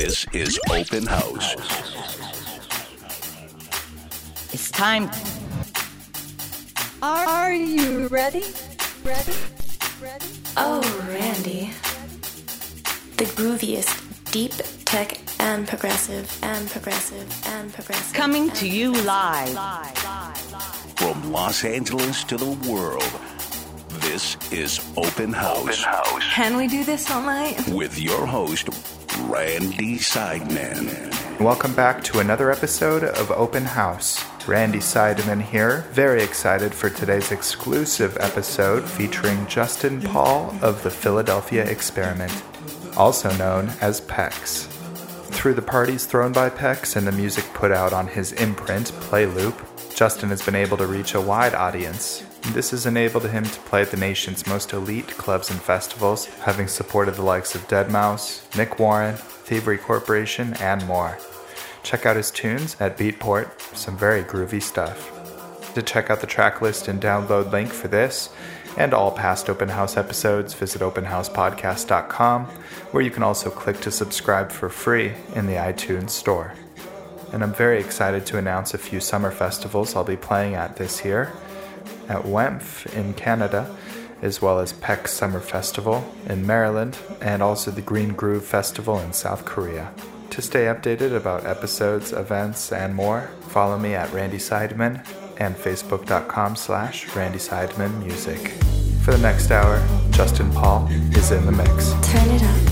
This is Open House. It's time. Are, are you ready? Ready? Ready? Oh, Randy. The grooviest, deep tech and progressive and progressive and progressive. Coming to you live. From Los Angeles to the world, this is Open House. Can we do this all night? With your host, Randy Seidman. Welcome back to another episode of Open House. Randy Seidman here, very excited for today's exclusive episode featuring Justin Paul of the Philadelphia Experiment, also known as PEX. Through the parties thrown by PEX and the music put out on his imprint, Playloop, Justin has been able to reach a wide audience. This has enabled him to play at the nation's most elite clubs and festivals, having supported the likes of Deadmau5, Nick Warren, Thievery Corporation, and more. Check out his tunes at Beatport, some very groovy stuff. To check out the track list and download link for this and all past Open House episodes, visit openhousepodcast.com, where you can also click to subscribe for free in the iTunes Store. And I'm very excited to announce a few summer festivals I'll be playing at this year at WEMF in Canada, as well as PEX Summer Festival in Maryland, and also the Green Groove Festival in South Korea. To stay updated about episodes, events, and more, follow me at Randy Seidman and facebook.com slash Randy Seidman Music. For the next hour, Justin Paul is in the mix. Turn it up.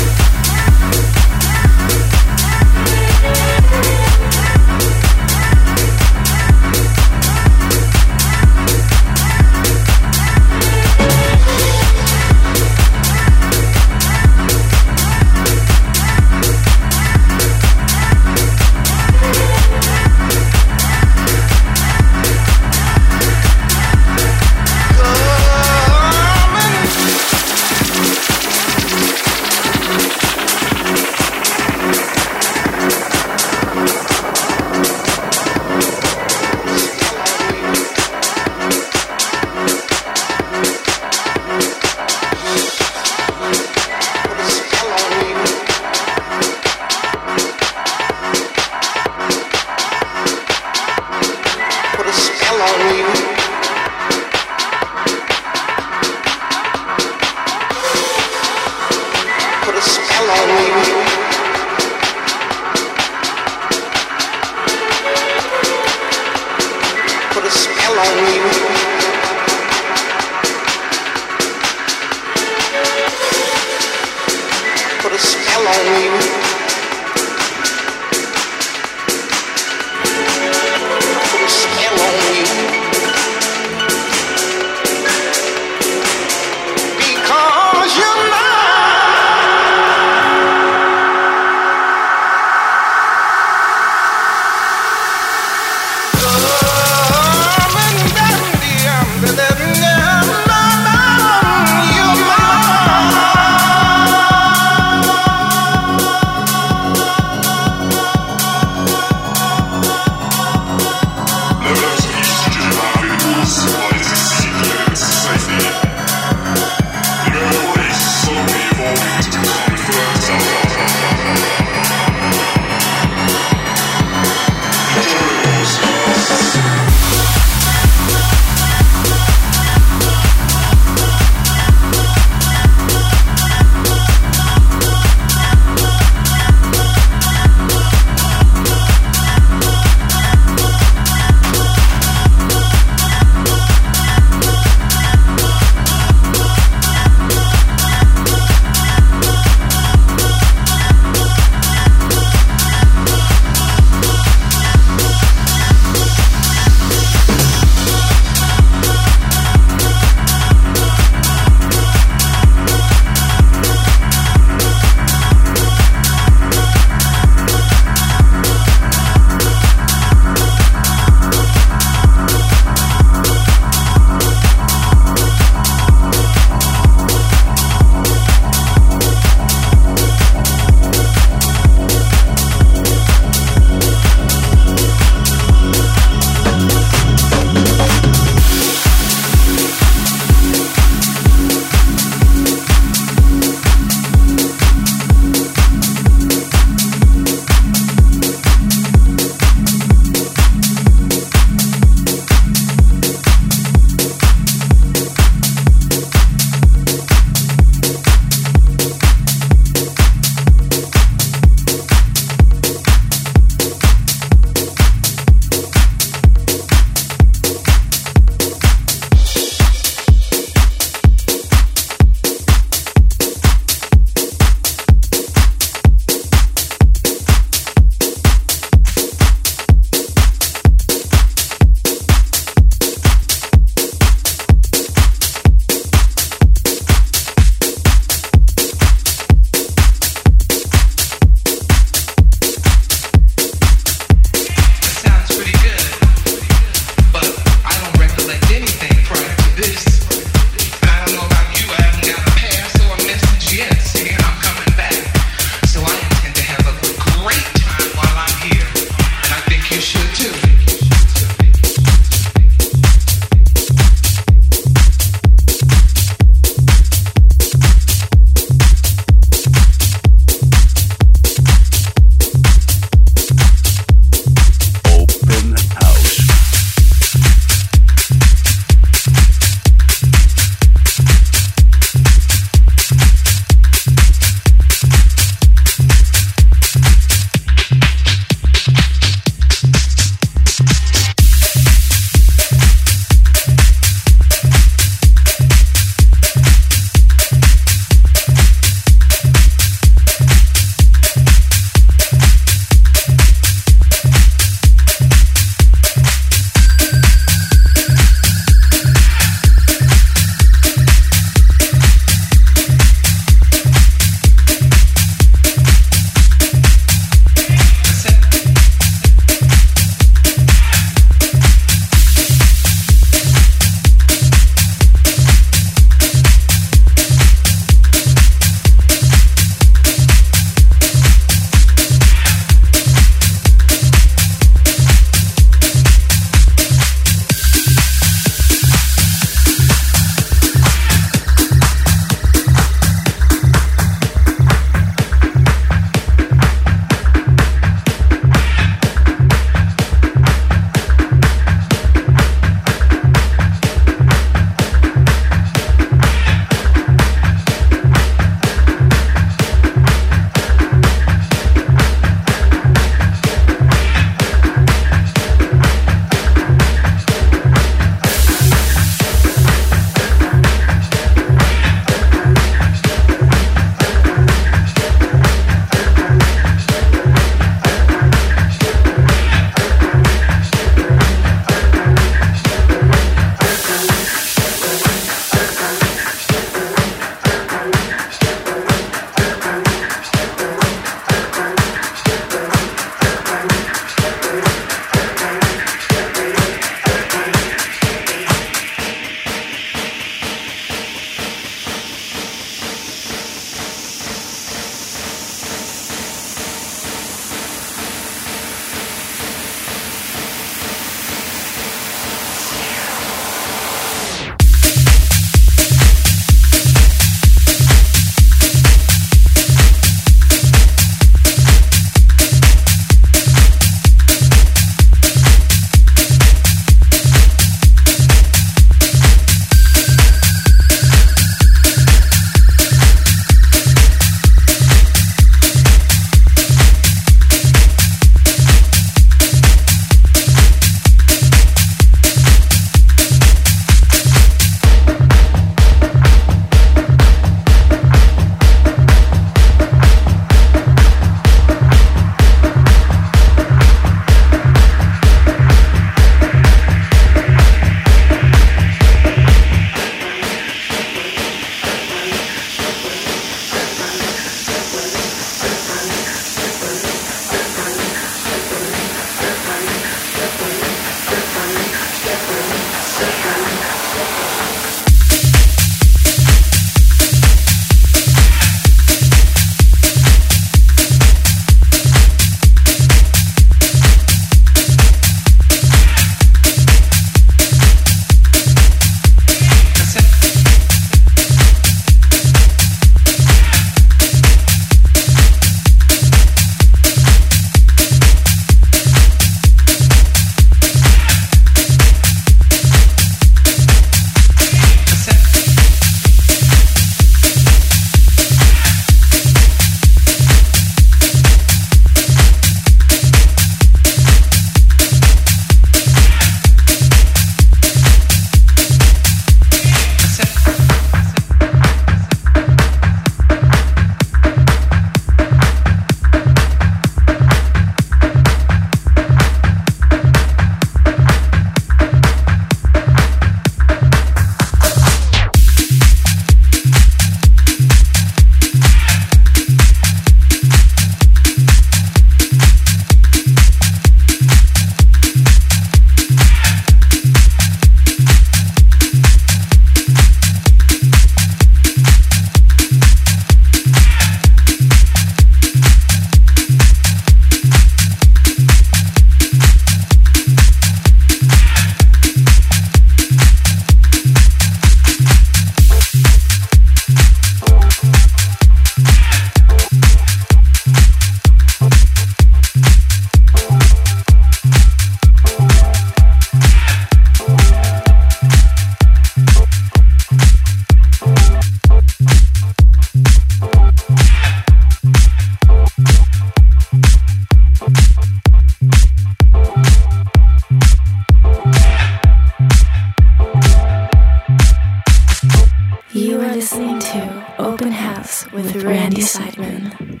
With Randy Seidman.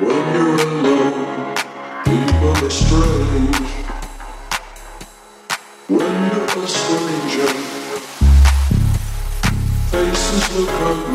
When you're alone, people are strange. When you're a stranger, faces look.